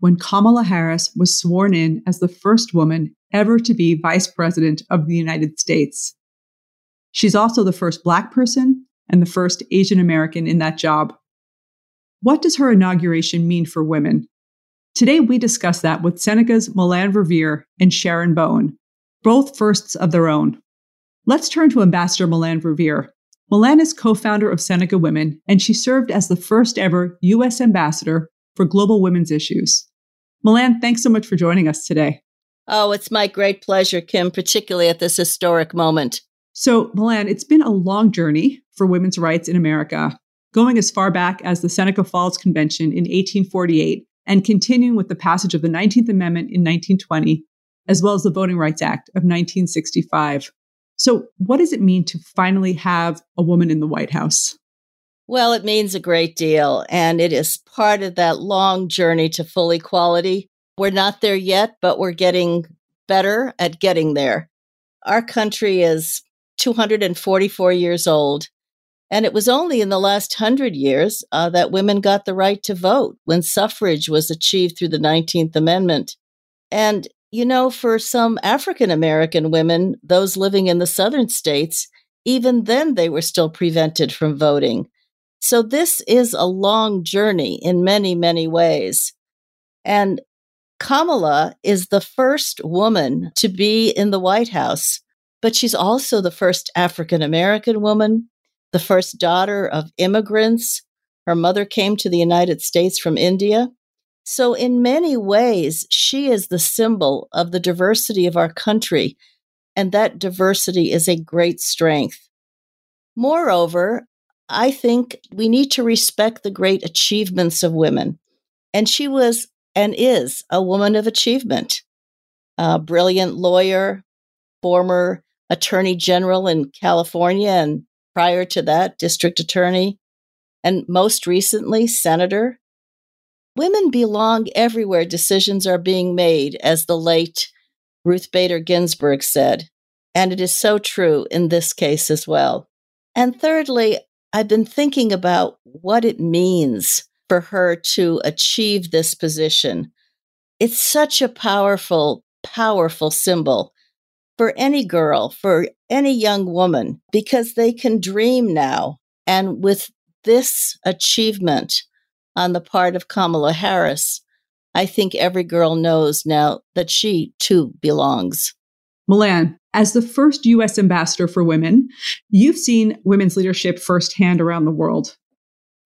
when Kamala Harris was sworn in as the first woman ever to be Vice President of the United States. She's also the first Black person and the first Asian American in that job. What does her inauguration mean for women? Today, we discuss that with Seneca's Melanne Verveer and Sharon Bowen, both firsts of their own. Let's turn to Ambassador Melanne Verveer. Melanne is co founder of Seneca Women, and she served as the first ever U.S. ambassador for global women's issues. Melanne, thanks so much for joining us today. Oh, it's my great pleasure, Kim, particularly at this historic moment. So, Melanne, it's been a long journey for women's rights in America, going as far back as the Seneca Falls Convention in 1848 and continuing with the passage of the 19th Amendment in 1920, as well as the Voting Rights Act of 1965. So, what does it mean to finally have a woman in the White House? Well, it means a great deal, and it is part of that long journey to full equality. We're not there yet, but we're getting better at getting there. Our country is 244 years old, and it was only in the last hundred years uh, that women got the right to vote when suffrage was achieved through the 19th Amendment. And you know, for some African American women, those living in the southern states, even then they were still prevented from voting. So this is a long journey in many, many ways. And Kamala is the first woman to be in the White House. but she's also the first African American woman, the first daughter of immigrants. Her mother came to the United States from India. So, in many ways, she is the symbol of the diversity of our country, and that diversity is a great strength. Moreover, I think we need to respect the great achievements of women. And she was and is a woman of achievement. A brilliant lawyer, former attorney general in California, and prior to that, district attorney, and most recently, senator. Women belong everywhere decisions are being made, as the late Ruth Bader Ginsburg said. And it is so true in this case as well. And thirdly, I've been thinking about what it means for her to achieve this position. It's such a powerful, powerful symbol for any girl, for any young woman, because they can dream now. And with this achievement on the part of Kamala Harris, I think every girl knows now that she too belongs. Melanne, as the first US ambassador for women, you've seen women's leadership firsthand around the world.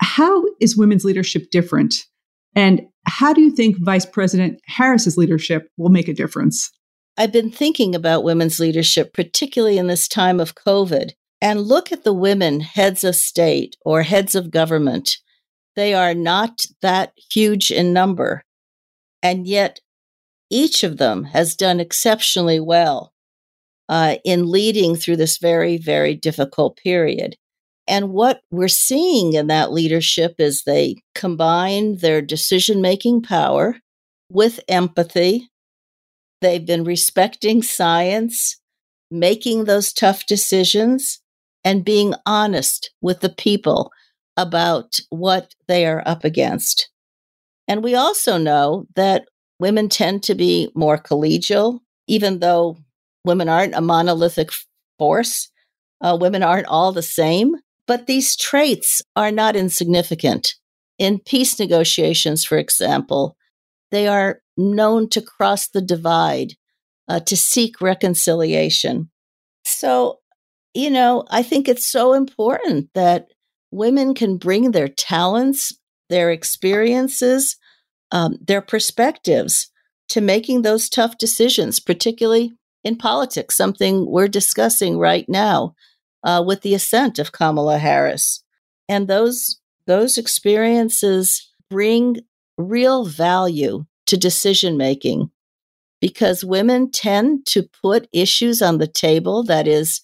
How is women's leadership different? And how do you think Vice President Harris's leadership will make a difference? I've been thinking about women's leadership, particularly in this time of COVID, and look at the women heads of state or heads of government. They are not that huge in number. And yet, each of them has done exceptionally well uh, in leading through this very, very difficult period. And what we're seeing in that leadership is they combine their decision making power with empathy. They've been respecting science, making those tough decisions, and being honest with the people about what they are up against. And we also know that women tend to be more collegial, even though women aren't a monolithic force. Uh, women aren't all the same. But these traits are not insignificant. In peace negotiations, for example, they are known to cross the divide, uh, to seek reconciliation. So, you know, I think it's so important that women can bring their talents, their experiences, um, their perspectives to making those tough decisions, particularly in politics, something we're discussing right now uh, with the ascent of Kamala Harris. And those those experiences bring real value to decision making because women tend to put issues on the table that is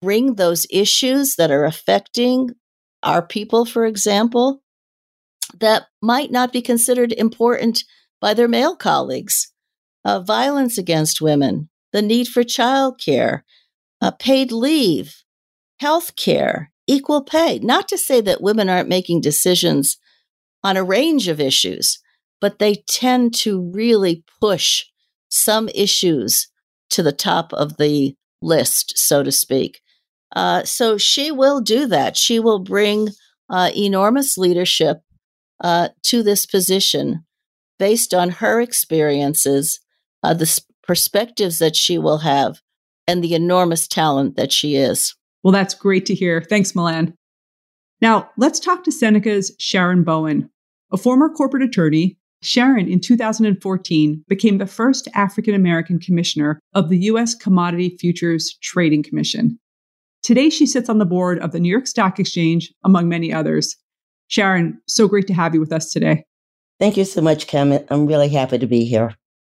bring those issues that are affecting our people for example that might not be considered important by their male colleagues uh, violence against women the need for childcare uh, paid leave, health care, equal pay. Not to say that women aren't making decisions on a range of issues, but they tend to really push some issues to the top of the list, so to speak. Uh, so she will do that. She will bring uh, enormous leadership uh, to this position based on her experiences, uh, the perspectives that she will have, and the enormous talent that she is. Well, that's great to hear. Thanks, Melanne. Now, let's talk to Seneca's Sharon Bowen. A former corporate attorney, Sharon in 2014 became the first African American commissioner of the U.S. Commodity Futures Trading Commission. Today, she sits on the board of the New York Stock Exchange, among many others. Sharon, so great to have you with us today. Thank you so much, Kim. I'm really happy to be here.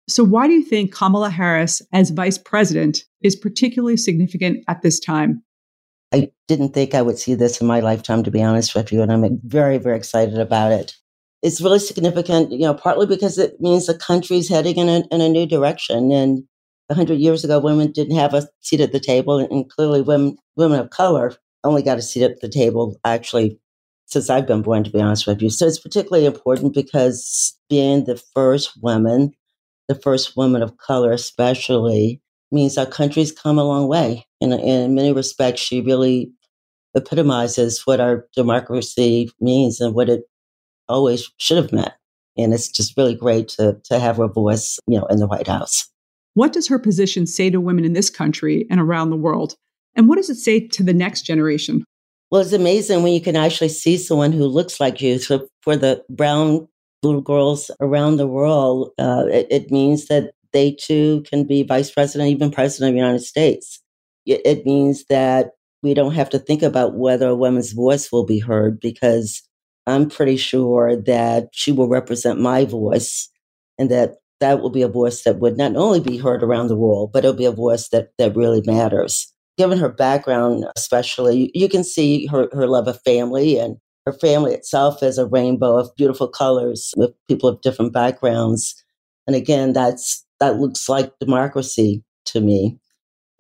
So, why do you think Kamala Harris as vice president is particularly significant at this time? I didn't think I would see this in my lifetime, to be honest with you, and I'm very, very excited about it. It's really significant, you know, partly because it means the country's heading in a, in a new direction. And 100 years ago, women didn't have a seat at the table, and clearly, women women of color only got a seat at the table actually since I've been born, to be honest with you. So it's particularly important because being the first woman the first woman of color, especially, means our country's come a long way. And in many respects, she really epitomizes what our democracy means and what it always should have meant. And it's just really great to, to have her voice, you know, in the White House. What does her position say to women in this country and around the world? And what does it say to the next generation? Well, it's amazing when you can actually see someone who looks like you. So for the brown little girls around the world, uh, it, it, means that they too can be vice president, even president of the United States. It, it means that we don't have to think about whether a woman's voice will be heard because I'm pretty sure that she will represent my voice and that that will be a voice that would not only be heard around the world, but it'll be a voice that, that really matters. Given her background, especially, you can see her, her love of family and her family itself is a rainbow of beautiful colors with people of different backgrounds. And again, that's that looks like democracy to me.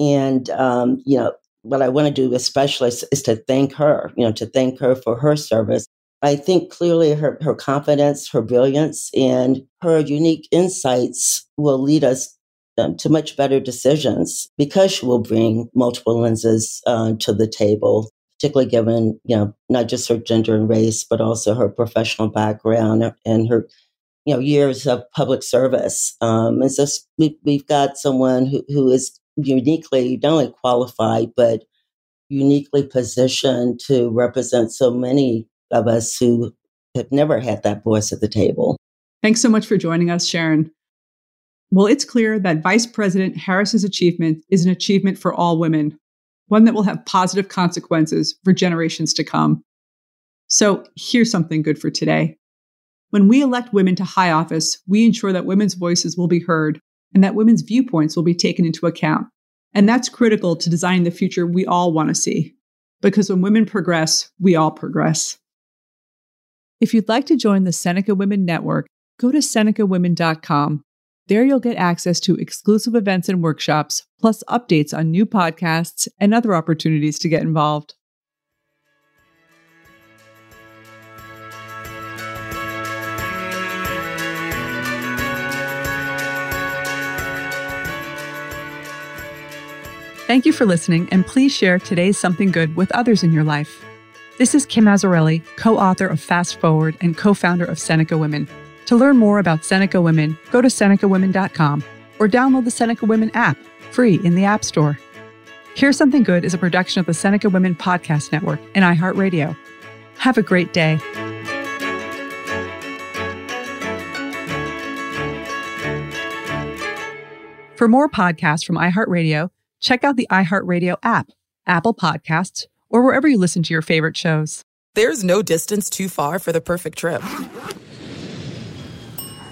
And um, you know, what I want to do especially is, is to thank her, you know, to thank her for her service I think clearly her, her confidence, her brilliance, and her unique insights will lead us um, to much better decisions because she will bring multiple lenses uh, to the table, particularly given, you know, not just her gender and race, but also her professional background and her, you know, years of public service. Um, and so we, we've got someone who, who is uniquely not only qualified, but uniquely positioned to represent so many of us who have never had that voice at the table. Thanks so much for joining us, Sharon. Well, it's clear that Vice President Harris's achievement is an achievement for all women, one that will have positive consequences for generations to come. So, here's something good for today. When we elect women to high office, we ensure that women's voices will be heard and that women's viewpoints will be taken into account. And that's critical to designing the future we all want to see. Because when women progress, we all progress. If you'd like to join the Seneca Women Network, go to senecawomen.com. There you'll get access to exclusive events and workshops, plus updates on new podcasts and other opportunities to get involved. Thank you for listening, and please share today's Something Good with others in your life. This is Kim Azzarelli, co author of Fast Forward and co founder of Seneca Women. To learn more about Seneca Women, go to SenecaWomen.com or download the Seneca Women app, free in the App Store. Here's Something Good is a production of the Seneca Women Podcast Network and iHeartRadio. Have a great day. For more podcasts from iHeartRadio, check out the iHeartRadio app, Apple Podcasts, or wherever you listen to your favorite shows. There's no distance too far for the perfect trip.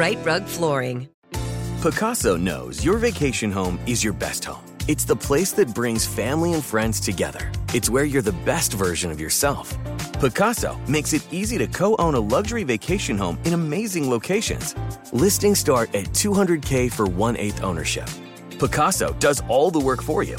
Rite Rug Flooring. Pacaso knows your vacation home is your best home. It's the place that brings family and friends together. It's where you're the best version of yourself. Pacaso makes it easy to co own a luxury vacation home in amazing locations. Listings start at 200K for one eighth ownership. Pacaso does all the work for you